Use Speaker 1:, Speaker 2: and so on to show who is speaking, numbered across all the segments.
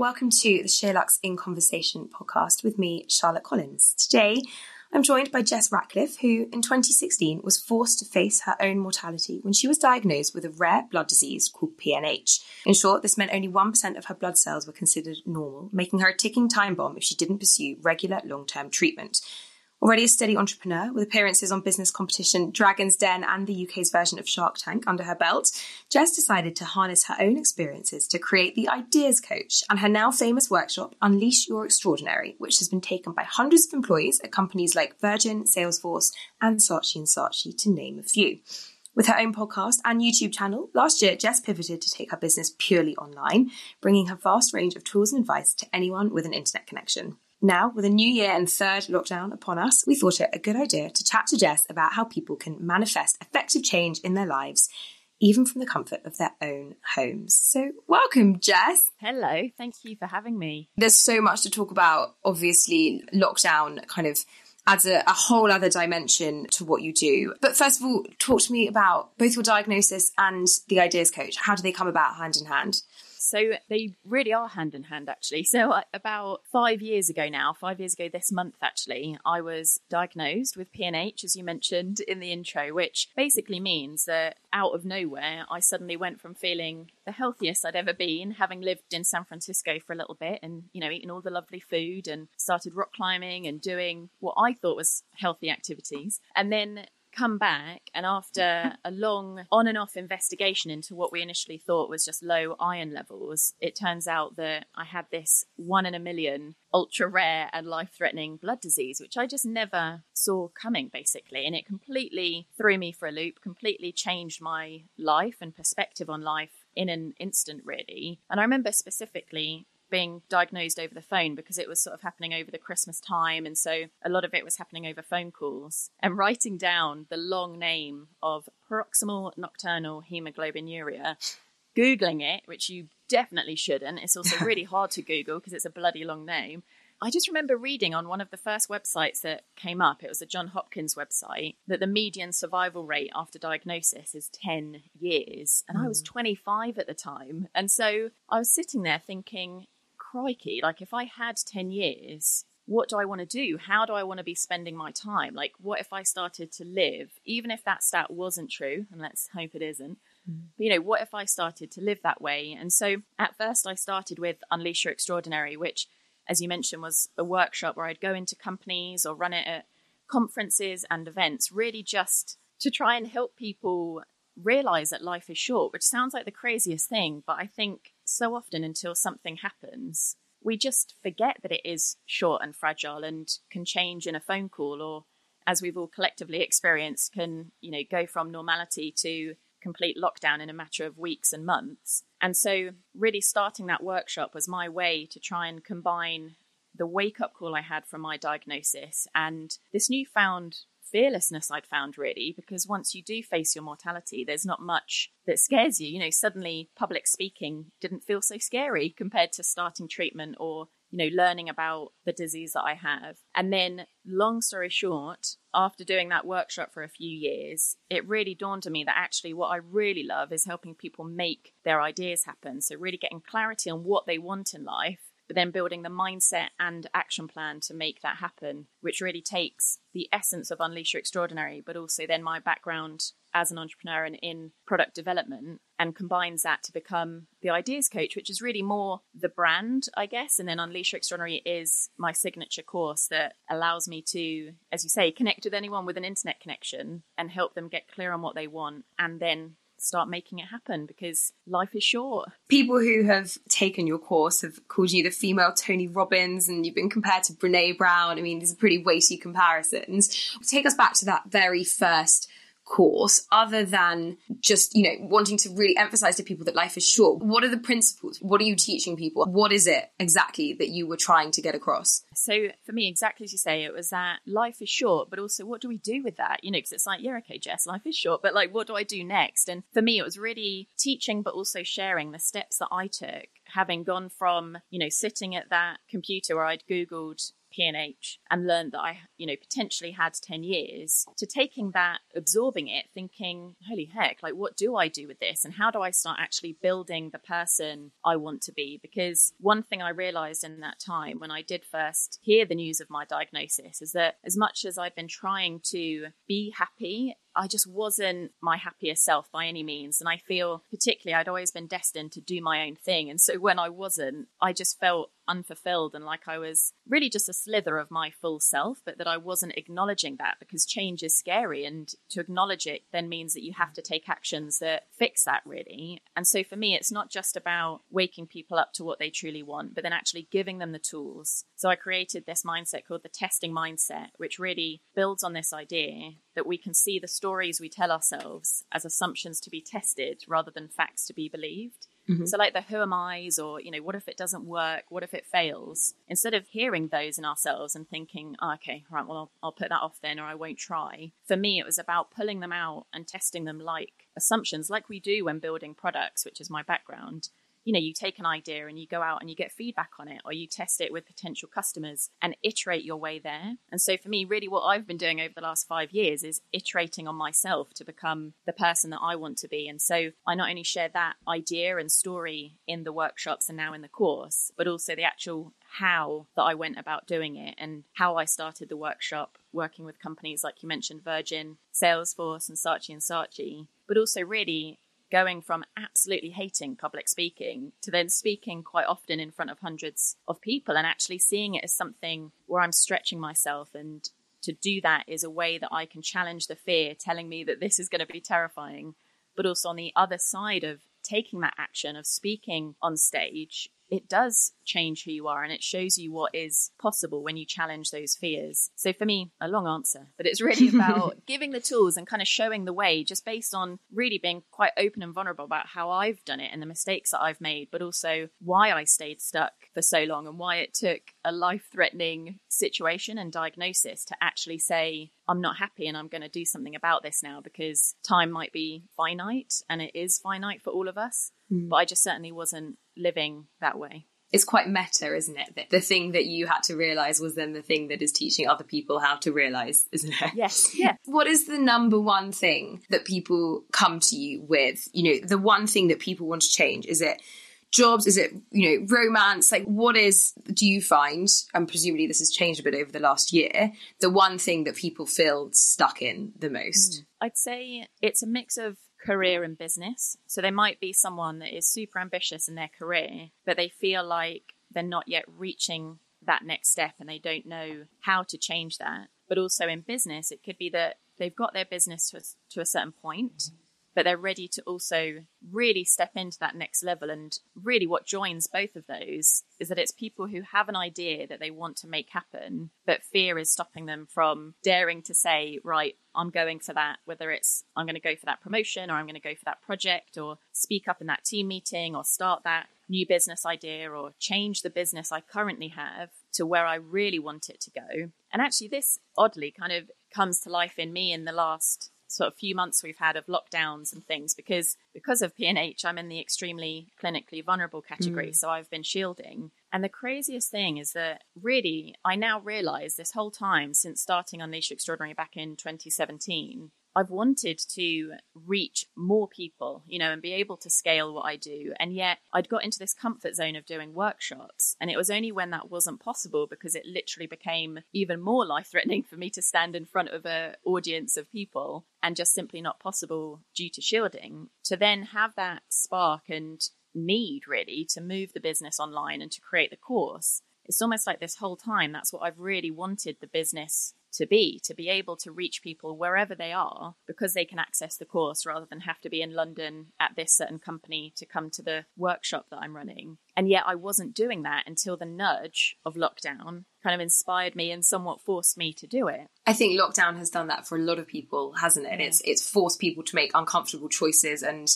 Speaker 1: Welcome to the SheerLuxe in Conversation podcast with me, Charlotte Collins. Today, I'm joined by Jess Ratcliffe, who in 2016 was forced to face her own mortality when she was diagnosed with a rare blood disease called PNH. In short, this meant only 1% of her blood cells were considered normal, making her a ticking time bomb if she didn't pursue regular long term treatment. Already a steady entrepreneur with appearances on business competition Dragon's Den and the UK's version of Shark Tank under her belt, Jess decided to harness her own experiences to create the Ideas Coach and her now famous workshop Unleash Your Extraordinary, which has been taken by hundreds of employees at companies like Virgin, Salesforce, and Saatchi Saatchi, to name a few. With her own podcast and YouTube channel, last year Jess pivoted to take her business purely online, bringing her vast range of tools and advice to anyone with an internet connection. Now, with a new year and third lockdown upon us, we thought it a good idea to chat to Jess about how people can manifest effective change in their lives, even from the comfort of their own homes. So, welcome, Jess.
Speaker 2: Hello, thank you for having me.
Speaker 1: There's so much to talk about. Obviously, lockdown kind of adds a, a, whole other dimension to what you do. But first of all, talk to me about both your diagnosis and the Ideas Coach. How do they come about hand in hand?
Speaker 2: So they really are hand in hand, actually. So uh, about five years ago now, five years ago this month, actually, I was diagnosed with PNH, as you mentioned in the intro, which basically means that out of nowhere, I suddenly went from feeling the healthiest I'd ever been, having lived in San Francisco for a little bit and, you know, eating all the lovely food and started rock climbing and doing what I thought was healthy activities. And then come back and after a long on and off investigation into what we initially thought was just low iron levels it turns out that i had this one in a million ultra rare and life threatening blood disease which i just never saw coming basically. And it completely threw me for a loop completely changed my life and perspective on life in an instant really. And i remember specifically being diagnosed over the phone because it was sort of happening over the Christmas time. And so a lot of it was happening over phone calls and writing down the long name of paroxysmal nocturnal hemoglobinuria, Googling it, which you definitely shouldn't. It's also really hard to Google because it's a bloody long name. I just remember reading on one of the first websites that came up, it was a John Hopkins website, that the median survival rate after diagnosis is 10 years. And mm. I was mm. 25 at the time. And so I was sitting there thinking, crikey, like if I had 10 years, what do I want to do? How do I want to be spending my time? Like, what if I started to live, even if that stat wasn't true, and let's hope it isn't, mm. but, you know, what if I started to live that way? And so at first I started with Unleash Your Extraordinary, which, as you mentioned, was a workshop where I'd go into companies or run it at conferences and events, really just to try and help people realize that life is short, which sounds like the craziest thing, but I think so often until something happens, we just forget that it is short and fragile and can change in a phone call or as we've all collectively experienced can, you know, go from normality to complete lockdown in a matter of weeks and months. And so really starting that workshop was my way to try and combine the wake up call I had from my diagnosis and this newfound fearlessness I'd found really, because once you do face your mortality, there's not much that scares you. You know, suddenly public speaking didn't feel so scary compared to starting treatment or, you know, learning about the disease that I have. And then, long story short, after doing that workshop for a few years, it really dawned on me that actually what I really love is helping people make their ideas happen. So, really getting clarity on what they want in life but then building the mindset and action plan to make that happen, which really takes the essence of Unleash Your Extraordinary, but also then my background as an entrepreneur and in product development and combines that to become the ideas coach, which is really more the brand, I guess. And then Unleash Your Extraordinary is my signature course that allows me to, as you say, connect with anyone with an internet connection and help them get clear on what they want and then start making it happen because life is short.
Speaker 1: People who have taken your course have called you the female Tony Robbins and you've been compared to Brene Brown. I mean, these are pretty weighty comparisons. Take us back to that very first course other than just you know wanting to really emphasize to people that life is short what are the principles? What are you teaching people? What is it exactly that you were trying to get across?
Speaker 2: So for me exactly as you say it was that life is short but also what do we do with that? You know because it's like yeah okay jess life is short but like what do i do next? And for me it was really teaching but also sharing the steps that i took having gone from you know sitting at that computer where i'd googled PNH and learned that I, you know, potentially had 10 years to taking that, absorbing it, thinking, holy heck, like what do I do with this? And how do I start actually building the person I want to be? Because one thing I realized in that time when I did first hear the news of my diagnosis is that as much as I've been trying to be happy I just wasn't my happiest self by any means. And I feel particularly I'd always been destined to do my own thing. And so when I wasn't, I just felt unfulfilled and like I was really just a slither of my full self, but that I wasn't acknowledging that because change is scary. And to acknowledge it then means that you have to take actions that fix that really. And so for me, it's not just about waking people up to what they truly want, but then actually giving them the tools. So I created this mindset called the testing mindset, which really builds on this idea that we can see the stories we tell ourselves as assumptions to be tested rather than facts to be believed. Mm-hmm. So, like the who am I's, or, you know, what if it doesn't work? What if it fails? Instead of hearing those in ourselves and thinking, oh, okay, right, well, I'll, I'll put that off then, or I won't try. For me, it was about pulling them out and testing them like assumptions, like we do when building products, which is my background you know, you take an idea and you go out and you get feedback on it, or you test it with potential customers and iterate your way there. And so for me, really what I've been doing over the last five years is iterating on myself to become the person that I want to be. And so I not only share that idea and story in the workshops and now in the course, but also the actual how that I went about doing it and how I started the workshop working with companies like you mentioned, Virgin, Salesforce, and Saatchi and Saatchi, but also really going from absolutely hating public speaking to then speaking quite often in front of hundreds of people and actually seeing it as something where I'm stretching myself. And to do that is a way that I can challenge the fear telling me that this is going to be terrifying but also on the other side of taking that action of speaking on stage it does change who you are and it shows you what is possible when you challenge those fears. So for me, a long answer, but it's really about giving the tools and kind of showing the way just based on really being quite open and vulnerable about how I've done it and the mistakes that I've made, but also why I stayed stuck for so long and why it took a life threatening situation and diagnosis to actually say, I'm not happy and I'm going to do something about this now because time might be finite and it is finite for all of us. Mm. But I just certainly wasn't living that way.
Speaker 1: It's quite meta, isn't it? That the thing that you had to realize was then the thing that is teaching other people how to realize, isn't it?
Speaker 2: Yes. Yeah.
Speaker 1: What is the number one thing that people come to you with? You know, the one thing that people want to change? Is it jobs? Is it, you know, romance? Like, what is, do you find, and presumably this has changed a bit over the last year, the one thing that people feel stuck in the most?
Speaker 2: Mm. I'd say it's a mix of career and business. So they might be someone that is super ambitious in their career, but they feel like they're not yet reaching that next step and they don't know how to change that. But also in business, it could be that they've got their business to a, to a certain point, but they're ready to also really step into that next level. And really, what joins both of those is that it's people who have an idea that they want to make happen, but fear is stopping them from daring to say, right, I'm going for that, whether it's I'm going to go for that promotion or I'm going to go for that project or speak up in that team meeting or start that new business idea or change the business I currently have to where I really want it to go. And actually, this oddly kind of comes to life in me in the last sort of few months we've had of lockdowns and things because because of PNH I'm in the extremely clinically vulnerable category mm. so I've been shielding and the craziest thing is that really I now realize this whole time since starting Unleash Extraordinary back in 2017 I've wanted to reach more people, you know, and be able to scale what I do. And yet I'd got into this comfort zone of doing workshops. And it was only when that wasn't possible because it literally became even more life threatening for me to stand in front of an audience of people and just simply not possible due to shielding to then have that spark and need really to move the business online and to create the course. It's almost like this whole time that's what I've really wanted the business to be, to be able to reach people wherever they are because they can access the course rather than have to be in London at this certain company to come to the workshop that I'm running. And yet I wasn't doing that until the nudge of lockdown kind of inspired me and somewhat forced me to do it.
Speaker 1: I think lockdown has done that for a lot of people, hasn't it? Yeah. It's it's forced people to make uncomfortable choices and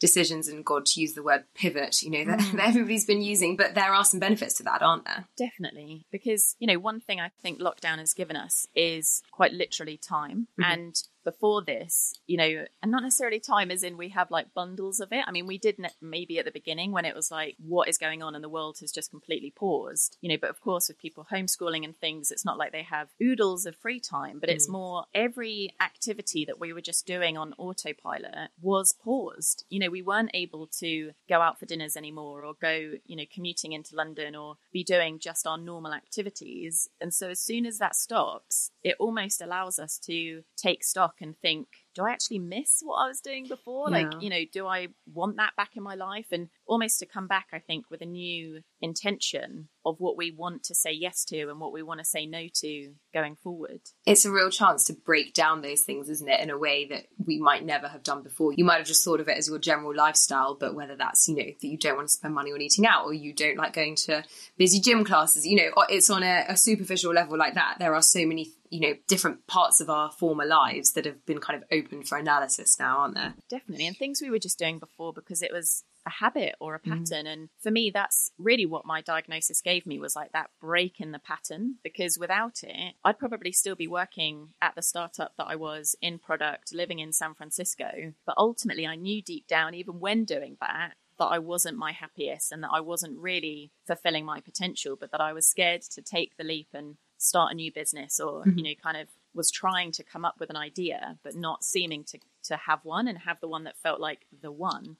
Speaker 1: decisions and God to use the word pivot, you know, that, mm. that, everybody's been using, but there are some benefits to that, aren't there?
Speaker 2: Definitely. Because, you know, one thing I think lockdown has given us is quite literally time. Mm-hmm. And before this, you know, and not necessarily time as in we have like bundles of it. I mean, we did maybe at the beginning when it was like, what is going on and the world has just completely paused, you know, but of course, with people homeschooling and things, it's not like they have oodles of free time, but it's mm. more every activity that we were just doing on autopilot was paused. You know, we weren't able to go out for dinners anymore or go, you know, commuting into London or be doing just our normal activities. And so as soon as that stops, it almost allows us to take stock and think, do I actually miss what I was doing before? Yeah. Like, you know, do I want that back in my life? And almost to come back, I think, with a new intention of what we want to say yes to and what we want to say no to going forward.
Speaker 1: It's a real chance to break down those things, isn't it, in a way that we might never have done before. You might have just thought of it as your general lifestyle, but whether that's, you know, that you don't want to spend money on eating out or you don't like going to busy gym classes, you know, it's on a, a superficial level like that. There are so many you know different parts of our former lives that have been kind of open for analysis now aren't there
Speaker 2: definitely and things we were just doing before because it was a habit or a mm. pattern. Mm. And for me, that's really what my diagnosis gave me was like that break in the pattern. Because without it, I'd probably still be working at the startup that I was in product, living in San Francisco. But ultimately, I knew deep down, even when doing that, that I wasn't my happiest and that I wasn't really fulfilling my potential, but that I was scared to take the leap and start a new business or, mm-hmm. you know, kind of was trying to come up with an idea, but not seeming to, to have one and have the one that felt like the one.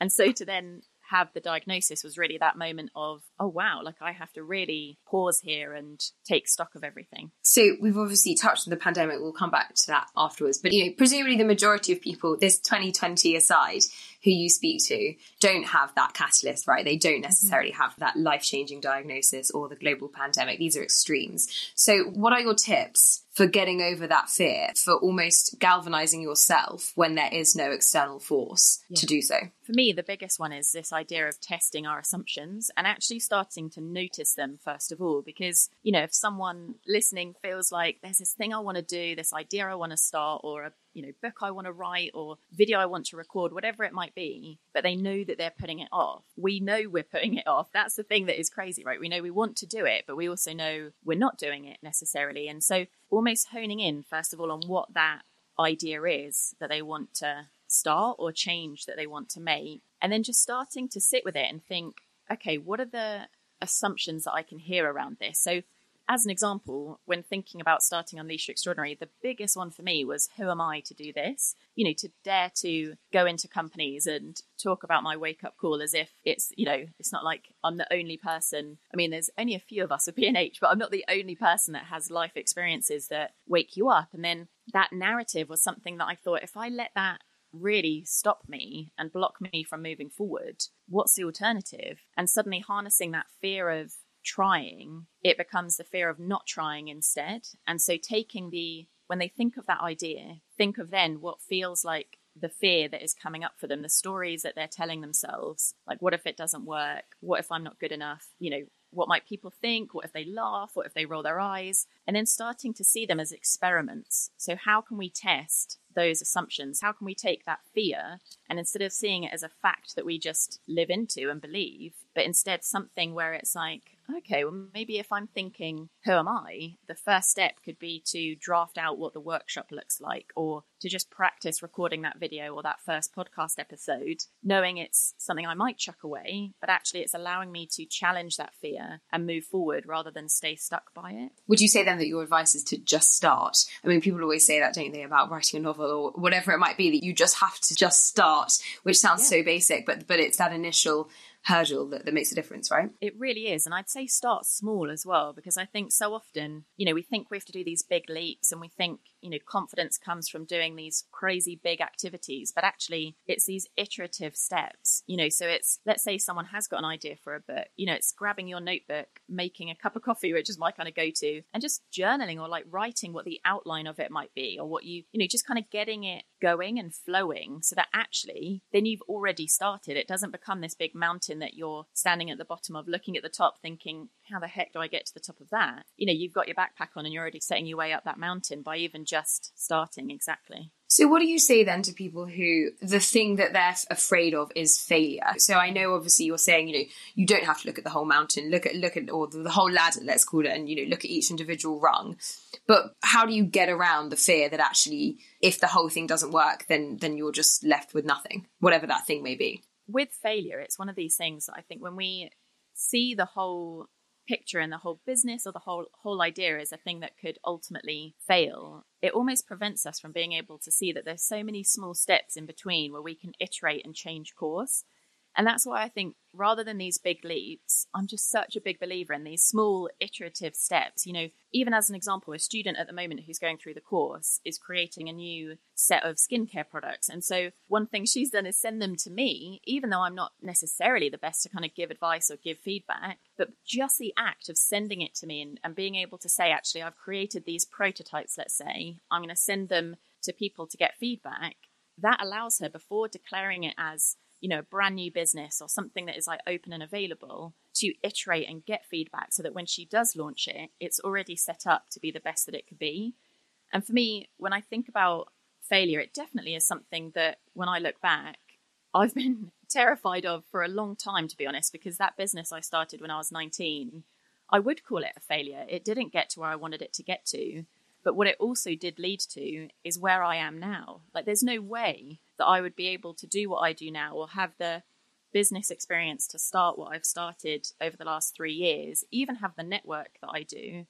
Speaker 2: And so to then have the diagnosis was really that moment of, oh, wow, like I have to really pause here and take stock of everything.
Speaker 1: So we've obviously touched on the pandemic. We'll come back to that afterwards. But, you know, presumably the majority of people, this 2020 aside, who you speak to don't have that catalyst, right? They don't necessarily mm-hmm. have that life changing diagnosis or the global pandemic. These are extremes. So, what are your tips for getting over that fear, for almost galvanizing yourself when there is no external force yeah. to do so?
Speaker 2: For me, the biggest one is this idea of testing our assumptions and actually starting to notice them first of all. Because, you know, if someone listening feels like there's this thing I want to do, this idea I want to start, or a you know book I want to write or video I want to record, whatever it might be, but they know that they're putting it off. We know we're putting it off. That's the thing that is crazy, right? We know we want to do it, but we also know we're not doing it necessarily. And so almost honing in first of all on what that idea is that they want to start or change that they want to make, and then just starting to sit with it and think, okay, what are the assumptions that I can hear around this? So as an example, when thinking about starting Unleash Extraordinary, the biggest one for me was who am I to do this? You know, to dare to go into companies and talk about my wake up call as if it's, you know, it's not like I'm the only person. I mean, there's only a few of us at PNH, but I'm not the only person that has life experiences that wake you up. And then that narrative was something that I thought if I let that really stop me and block me from moving forward, what's the alternative? And suddenly harnessing that fear of trying, it becomes the fear of not trying instead. And so taking the, when they think of that idea, think of then what feels like the fear that is coming up for them, the stories that they're telling themselves. Like, what if it doesn't work? What if I'm not good enough? You know, what might people think? What if they laugh? What if they roll their eyes? And then starting to see them as experiments. So, how can we test those assumptions? How can we take that fear and instead of seeing it as a fact that we just live into and believe, but instead something where it's like, okay, well, maybe if I'm thinking, who am I? The first step could be to draft out what the workshop looks like or to just practice recording that video or that first podcast episode, knowing it's something I might chuck away, but actually it's allowing me to challenge that fear and move forward rather than stay stuck by it.
Speaker 1: Would you say then that your advice is to just start? I mean, people always say that, don't they, about writing a novel or whatever it might be, that you just have to just start, which sounds yeah. so basic, but but it's that initial hurdle that, that makes a difference, right?
Speaker 2: It really is. And I'd say start small as well, because I think so often, you know, we think we have to do these big leaps and we think, you know, confidence comes from doing these crazy big activities, but actually it's these iterative steps, you know. So it's, let's say someone has got an idea for a book, you know, it's grabbing your notebook, making a cup of coffee, which is my kind of go to, and just journaling or like writing what the outline of it might be or what you, you know, just kind of getting it going and flowing so that actually then you've already started. It doesn't become this big mountain that you're standing at the bottom of, looking at the top, thinking, how the heck do I get to the top of that? You know, you've got your backpack on and you're already setting your way up that mountain by even just starting exactly.
Speaker 1: So, what do you say then to people who the thing that they're afraid of is failure? So, I know obviously you're saying you know you don't have to look at the whole mountain, look at look at or the whole ladder, let's call it, and you know look at each individual rung. But how do you get around the fear that actually, if the whole thing doesn't work, then then you're just left with nothing, whatever that thing may be?
Speaker 2: With failure, it's one of these things that I think when we see the whole picture and the whole business or the whole whole idea is a thing that could ultimately fail it almost prevents us from being able to see that there's so many small steps in between where we can iterate and change course and that's why I think rather than these big leaps, I'm just such a big believer in these small iterative steps. You know, even as an example, a student at the moment who's going through the course is creating a new set of skincare products. And so one thing she's done is send them to me, even though I'm not necessarily the best to kind of give advice or give feedback, but just the act of sending it to me and, and being able to say, actually, I've created these prototypes, let's say, I'm going to send them to people to get feedback. That allows her before declaring it as you know, brand new business or something that is like open and available to iterate and get feedback so that when she does launch it, it's already set up to be the best that it could be. And for me, when I think about failure, it definitely is something that when I look back, I've been terrified of for a long time, to be honest, because that business I started when I was 19, I would call it a failure. It didn't get to where I wanted it to get to. But what it also did lead to is where I am now. Like, there's no way that I would be able to do what I do now or have the business experience to start what I've started over the last three years, even have the network that I do.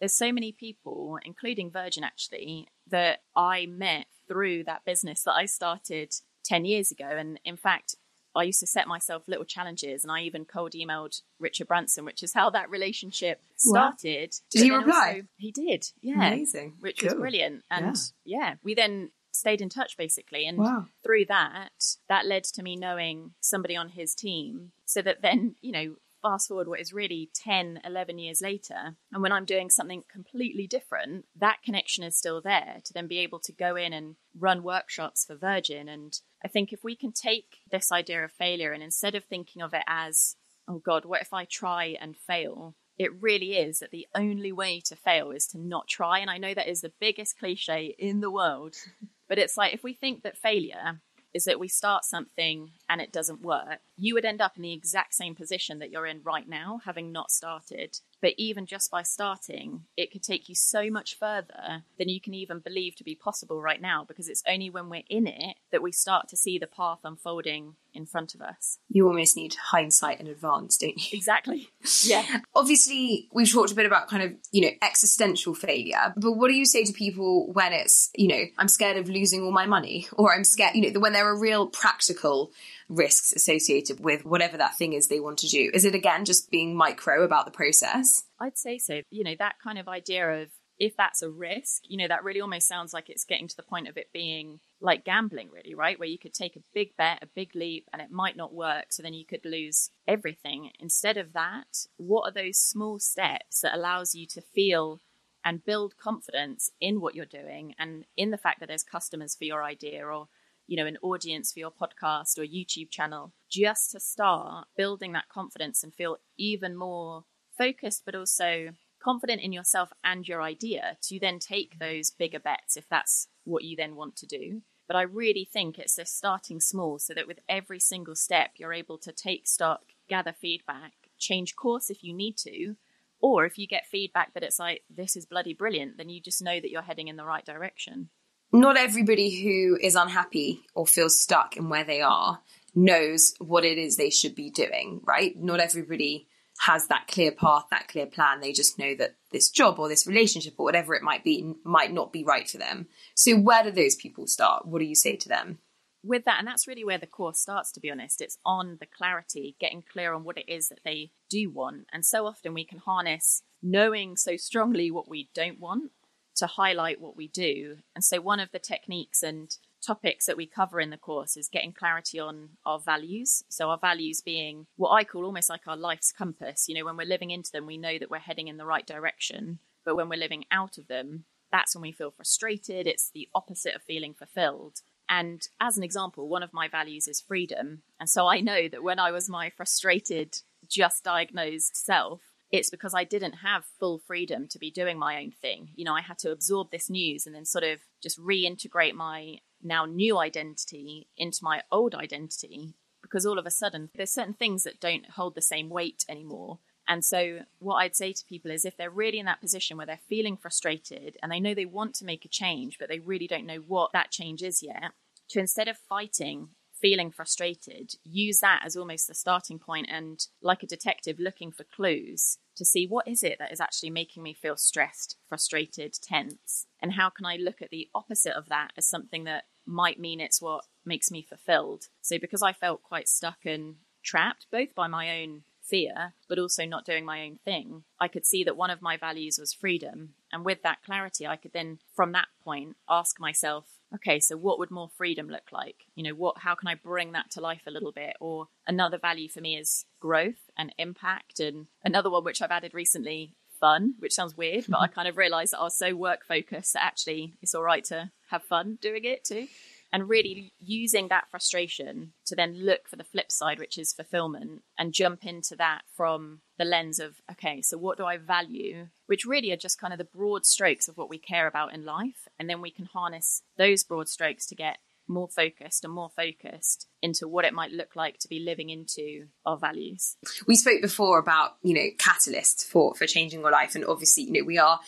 Speaker 2: There's so many people, including Virgin actually, that I met through that business that I started 10 years ago. And in fact, I used to set myself little challenges, and I even cold emailed Richard Branson, which is how that relationship started.
Speaker 1: Wow. Did he reply? Also,
Speaker 2: he did. Yeah,
Speaker 1: amazing,
Speaker 2: which cool. was brilliant. And yeah. yeah. we then stayed in touch basically, and wow. through that, that led to me knowing somebody on his team, so that then you know fast forward what is really 10, 11 years later, and when I'm doing something completely different, that connection is still there to then be able to go in and run workshops for Virgin. And I think if we can take this idea of failure and instead of thinking of it as, oh God, what if I try and fail? It really is that the only way to fail is to not try. And I know that is the biggest cliche in the world, but it's like if we think that failure is that we start something and it doesn't work, you would end up in the exact same position that you're in right now, having not started. But even just by starting, it could take you so much further than you can even believe to be possible right now, because it's only when we're in it that we start to see the path unfolding in front of us.
Speaker 1: You almost need hindsight in advance, don't you?
Speaker 2: Exactly. Yeah.
Speaker 1: Obviously, we've talked a bit about kind of, you know, existential failure, but what do you say to people when it's, you know, I'm scared of losing all my money or I'm scared, you know, when there are real practical risks associated with whatever that thing is they want to do? Is it again just being micro about the process?
Speaker 2: I'd say so. You know, that kind of idea of if that's a risk, you know, that really almost sounds like it's getting to the point of it being like gambling, really, right? Where you could take a big bet, a big leap, and it might not work. So then you could lose everything. Instead of that, what are those small steps that allows you to feel and build confidence in what you're doing and in the fact that there's customers for your idea or you know an audience for your podcast or youtube channel just to start building that confidence and feel even more focused but also confident in yourself and your idea to then take those bigger bets if that's what you then want to do. But I really think it's just starting small so that with every single step, you're able to take stock, gather feedback, change course if you need to. Or if you get feedback that it's like, this is bloody brilliant, then you just know that you're heading in the right direction.
Speaker 1: Not everybody who is unhappy or feels stuck in where they are knows what it is they should be doing, right? Not everybody has that clear path, that clear plan. They just know that this job or this relationship or whatever it might be might not be right for them. So, where do those people start? What do you say to them?
Speaker 2: With that, and that's really where the course starts, to be honest. It's on the clarity, getting clear on what it is that they do want. And so often we can harness knowing so strongly what we don't want to highlight what we do. And so, one of the techniques and topics that we cover in the course is getting clarity on our values. So, our values being what I call almost like our life's compass. You know, when we're living into them, we know that we're heading in the right direction. But when we're living out of them, that's when we feel frustrated. It's the opposite of feeling fulfilled. And as an example, one of my values is freedom. And so I know that when I was my frustrated, just diagnosed self, it's because I didn't have full freedom to be doing my own thing. You know, I had to absorb this news and then sort of just reintegrate my now new identity into my old identity because all of a sudden there's certain things that don't hold the same weight anymore. And so, what I'd say to people is if they're really in that position where they're feeling frustrated and they know they want to make a change, but they really don't know what that change is yet, to instead of fighting feeling frustrated, use that as almost the starting point and like a detective looking for clues to see what is it that is actually making me feel stressed, frustrated, tense, and how can I look at the opposite of that as something that might mean it's what makes me fulfilled. So because I felt quite stuck and trapped both by my own fear, but also not doing my own thing, I could see that one of my values was freedom. And with that clarity, I could then, from that point, ask myself, okay, so what would more freedom look like? You know, what how can I bring that to life a little bit? Or another value for me is growth and impact and another one which I've added recently, fun, which sounds weird, but I mm-hmm. kind of realized that I was so work focused that actually it's all right to have fun doing it too and really using that frustration to then look for the flip side, which is fulfillment, and jump into that from the lens of, okay, so what do I value? Which really are just kind of the broad strokes of what we care about in life. And then we can harness those broad strokes to get more focused and more focused into what it might look like to be living into our values.
Speaker 1: We spoke before about, you know, catalysts for for changing your life and obviously, you know, we are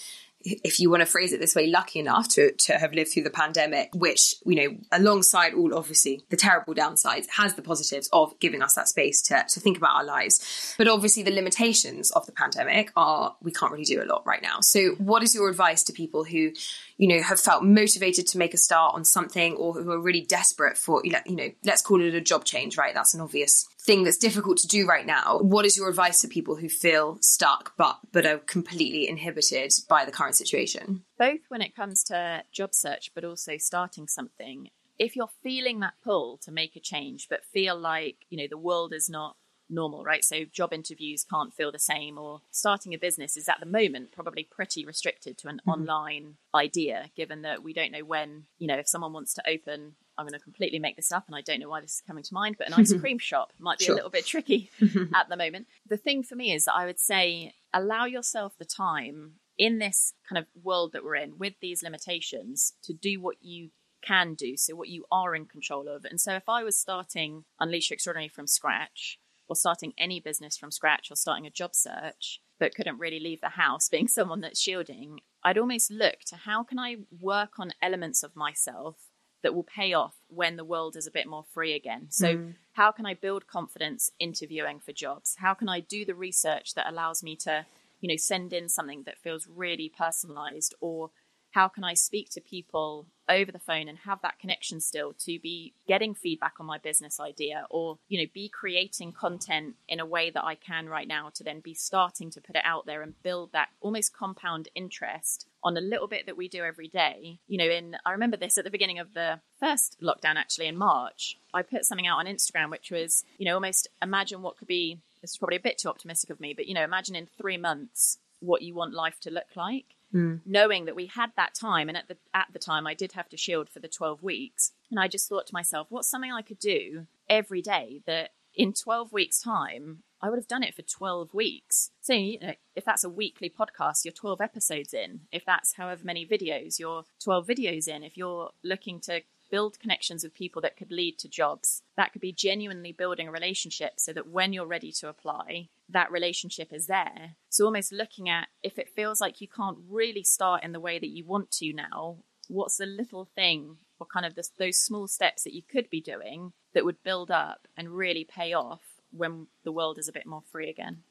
Speaker 1: if you want to phrase it this way, lucky enough to, to have lived through the pandemic, which, you know, alongside all obviously the terrible downsides, has the positives of giving us that space to, to think about our lives. But obviously, the limitations of the pandemic are we can't really do a lot right now. So, what is your advice to people who, you know, have felt motivated to make a start on something or who are really desperate for, you know, let's call it a job change, right? That's an obvious thing that's difficult to do right now. What is your advice to people who feel stuck but but are completely inhibited by the current situation?
Speaker 2: Both when it comes to job search but also starting something. If you're feeling that pull to make a change but feel like, you know, the world is not normal, right? So job interviews can't feel the same, or starting a business is at the moment probably pretty restricted to an mm-hmm. online idea, given that we don't know when, you know, if someone wants to open. I'm going to completely make this up, and I don't know why this is coming to mind, but an ice cream shop might be sure. a little bit tricky at the moment. The thing for me is that I would say allow yourself the time in this kind of world that we're in with these limitations to do what you can do, so what you are in control of. And so if I was starting Unleash Extraordinary from scratch, or starting any business from scratch or starting a job search, but couldn't really leave the house, being someone that's shielding, I'd almost look to how can I work on elements of myself that will pay off when the world is a bit more free again. So, mm. how can I build confidence interviewing for jobs? How can I do the research that allows me to, you know, send in something that feels really personalized or how can I speak to people over the phone and have that connection still to be getting feedback on my business idea or, you know, be creating content in a way that I can right now to then be starting to put it out there and build that almost compound interest on a little bit that we do every day. You know, in I remember this at the beginning of the first lockdown actually in March. I put something out on Instagram which was, you know, almost imagine what could be this is probably a bit too optimistic of me, but you know, imagine in 3 months what you want life to look like mm. knowing that we had that time. And at the at the time, I did have to shield for the twelve weeks, and I just thought to myself, what's something I could do every day that in twelve weeks' time I would have done it for 12 weeks. So, you know, if that's a weekly podcast, you're 12 episodes in. If that's however many videos, you're 12 videos in. If you're looking to build connections with people that could lead to jobs. That could be genuinely building a relationship so that when you're ready to apply, that relationship is there. So, almost looking at if it feels like you can't really start in the way that you want to now, what's the little thing or kind of those small steps that you could be doing that would build up and really pay off when the world is a bit more free again?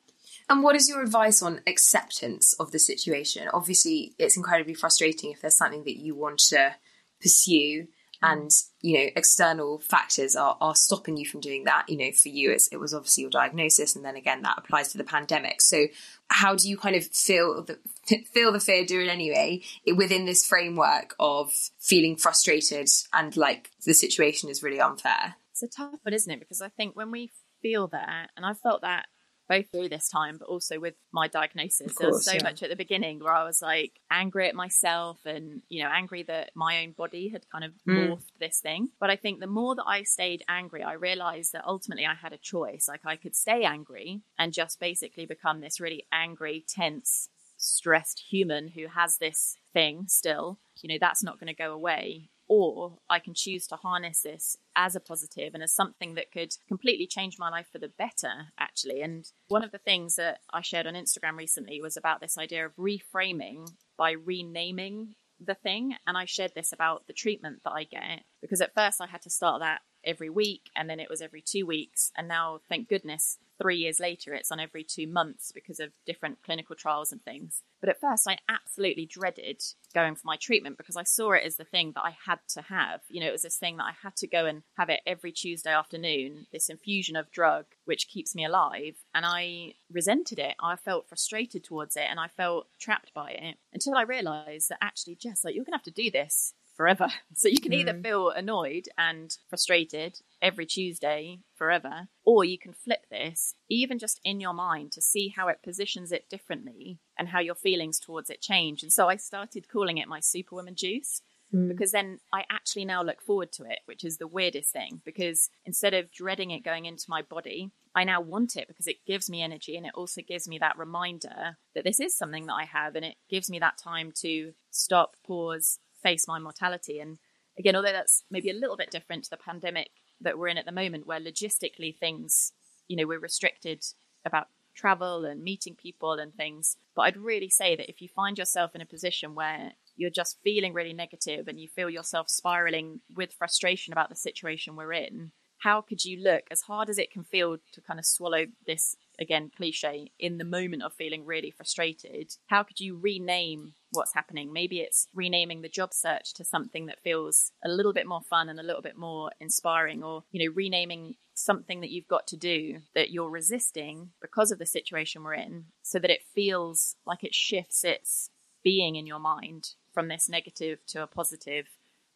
Speaker 1: And what is your advice on acceptance of the situation? Obviously, it's incredibly frustrating if there's something that you want to pursue Mm. and you know external factors are, are stopping you from doing that. You know for you it was obviously your diagnosis and then again that applies to the pandemic. So how do you kind of feel the feel the fear do it anyway within this framework of feeling frustrated and like the situation is really unfair?
Speaker 2: It's a tough one isn't it? Because i think when we feel that and i felt that both through this time, but also with my diagnosis.
Speaker 1: Of
Speaker 2: there was so
Speaker 1: yeah.
Speaker 2: much at the beginning where I was like angry at myself and, you know, angry that my own body had kind of
Speaker 1: Mm.
Speaker 2: morphed this thing. But I think the more that I stayed angry, I realized that ultimately I had a choice. Like I could stay angry and just basically become this really angry, tense, stressed human who has this thing still. You know, that's not going to go away. Or I can choose to harness this as a positive and as something that could completely change my life for the better, actually. And one of the things that I shared on Instagram recently was about this idea of reframing by renaming the thing. And I shared this about the treatment that I get because at first I had to start that every week and then it was every two weeks. And now, thank goodness, three years later, it's on every two months because of different clinical trials and things. But at first, I absolutely dreaded going for my treatment because I saw it as the thing that I had to have. You know, it was this thing that I had to go and have it every Tuesday afternoon, this infusion of drug which keeps me alive. And I resented it. I felt frustrated towards it and I felt trapped by it until I realized that actually, Jess, like, you're going to have to do this forever. So you can either
Speaker 1: Mm.
Speaker 2: feel annoyed and frustrated every Tuesday forever, or you can flip this, even just in your mind, to see how it positions it differently and how your feelings towards it change. And so I started calling it my Superwoman juice
Speaker 1: Mm.
Speaker 2: because then I actually now look forward to it, which is the weirdest thing. Because instead of dreading it going into my body, I now want it because it gives me energy and it also gives me that reminder that this is something that I have and it gives me that time to stop, pause, face my mortality. And again, although that's maybe a little bit different to the pandemic that we're in at the moment, where logistically things, you know, we're restricted about travel and meeting people and things. But I'd really say that if you find yourself in a position where you're just feeling really negative and you feel yourself spiraling with frustration about the situation we're in, how could you look, as hard as it can feel to kind of swallow this, again, cliche, in the moment of feeling really frustrated, how could you rename what's happening? Maybe it's renaming the job search to something that feels a little bit more fun and a little bit more inspiring, or, you know, renaming something that you've got to do that you're resisting because of the situation we're in so that it feels like it shifts its being in your mind from this negative to a positive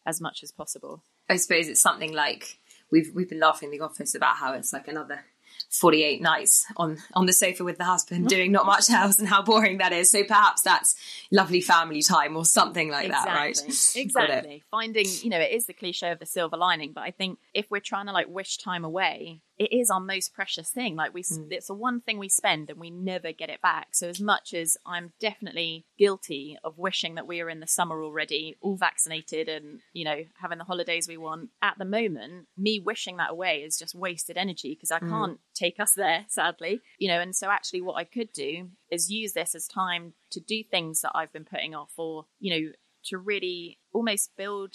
Speaker 2: as much as possible.
Speaker 1: I suppose it's something like we've we've been laughing in the office about how it's like another 48 nights on on the sofa with the husband mm-hmm. doing not much else and how boring that is. So perhaps that's lovely family time or something like that right?
Speaker 2: Exactly. Finding, you know, it is the cliche of the silver lining, but I think if we're trying to like wish time away, it is our most precious thing. Like we,
Speaker 1: Mm.
Speaker 2: it's the one thing we spend and we never get it back. So as much as I'm definitely guilty of wishing that we are in the summer already, all vaccinated and you know having the holidays we want, at the moment, me wishing that away is just wasted energy because I
Speaker 1: Mm.
Speaker 2: can't take us there, sadly. You know, and so actually, what I could do is use this as time to do things that I've been putting off, or you know, to really almost build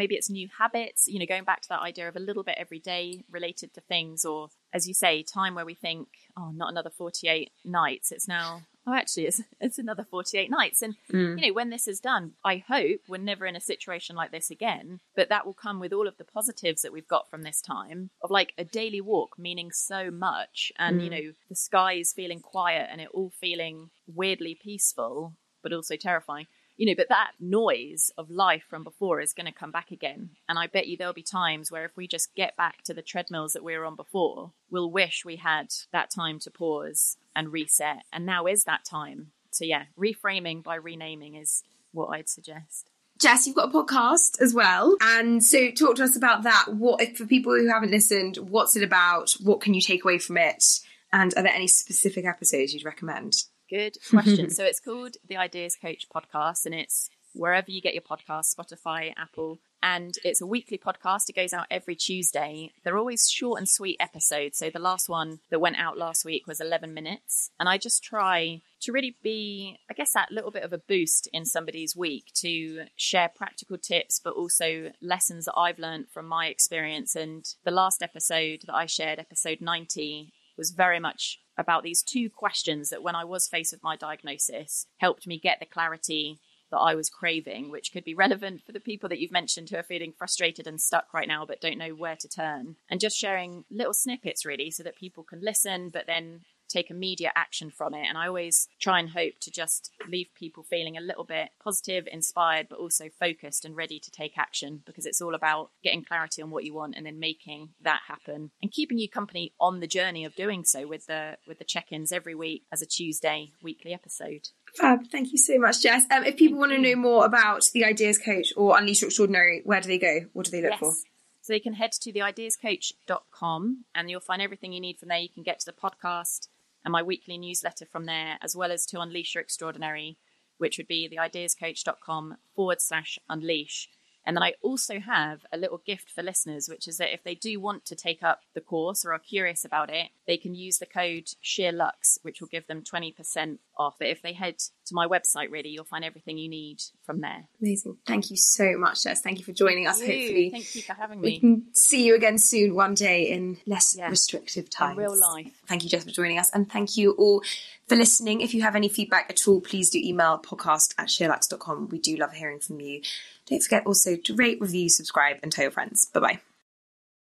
Speaker 2: maybe it's new habits, you know, going back to that idea of a little bit every day related to things, or as you say, time where we think, oh, not another 48 nights. It's now, oh, actually, it's, it's another 48 nights. And,
Speaker 1: Mm.
Speaker 2: you know, when this is done, I hope we're never in a situation like this again, but that will come with all of the positives that we've got from this time of like a daily walk meaning so much. And, you
Speaker 1: Mm.
Speaker 2: know, the sky is feeling quiet and it all feeling weirdly peaceful, but also terrifying you know, but that noise of life from before is going to come back again. And I bet you there'll be times where if we just get back to the treadmills that we were on before, we'll wish we had that time to pause and reset. And now is that time. So, yeah, reframing by renaming is what I'd suggest.
Speaker 1: Jess, you've got a podcast as well. And so talk to us about that. What if for people who haven't listened, what's it about? What can you take away from it? And are there any specific episodes you'd recommend?
Speaker 2: Good question. so it's called the Ideas Coach podcast, and it's wherever you get your podcast Spotify, Apple. And it's a weekly podcast. It goes out every Tuesday. They're always short and sweet episodes. So the last one that went out last week was 11 minutes. And I just try to really be, I guess, that little bit of a boost in somebody's week to share practical tips, but also lessons that I've learned from my experience. And the last episode that I shared, episode 90, was very much about these two questions that when I was faced with my diagnosis helped me get the clarity that I was craving, which could be relevant for the people that you've mentioned who are feeling frustrated and stuck right now but don't know where to turn. And just sharing little snippets really so that people can listen, but then take immediate action from it. And I always try and hope to just leave people feeling a little bit positive, inspired, but also focused and ready to take action because it's all about getting clarity on what you want and then making that happen and keeping you company on the journey of doing so with the with the check-ins every week as a Tuesday weekly episode.
Speaker 1: Fab. Thank you so much, Jess. Um, if people want to know more about the Ideas Coach or Unleash Your Extraordinary, where do they go? What do they look yes. for?
Speaker 2: So you can head to theideascoach.com and you'll find everything you need from there. You can get to the podcast and my weekly newsletter from there, as well as to Unleash Your Extraordinary, which would be theideascoach.com forward slash unleash. And then I also have a little gift for listeners, which is that if they do want to take up the course or are curious about it, they can use the code SheerLuxe, which will give them 20% off. But if they head to my website, really, you'll find everything you need from there.
Speaker 1: Amazing. Thank you so much, Jess. Thank you for joining us.
Speaker 2: Thank
Speaker 1: Hopefully,
Speaker 2: thank you for having
Speaker 1: me. We can see you again soon, one day in less yeah. restrictive times.
Speaker 2: In real life.
Speaker 1: Thank you, Jess, for joining us. And thank you all for listening. If you have any feedback at all, please do email podcast at sheerluxe.com. We do love hearing from you. Don't forget also to rate, review, subscribe, and tell your friends. Bye bye.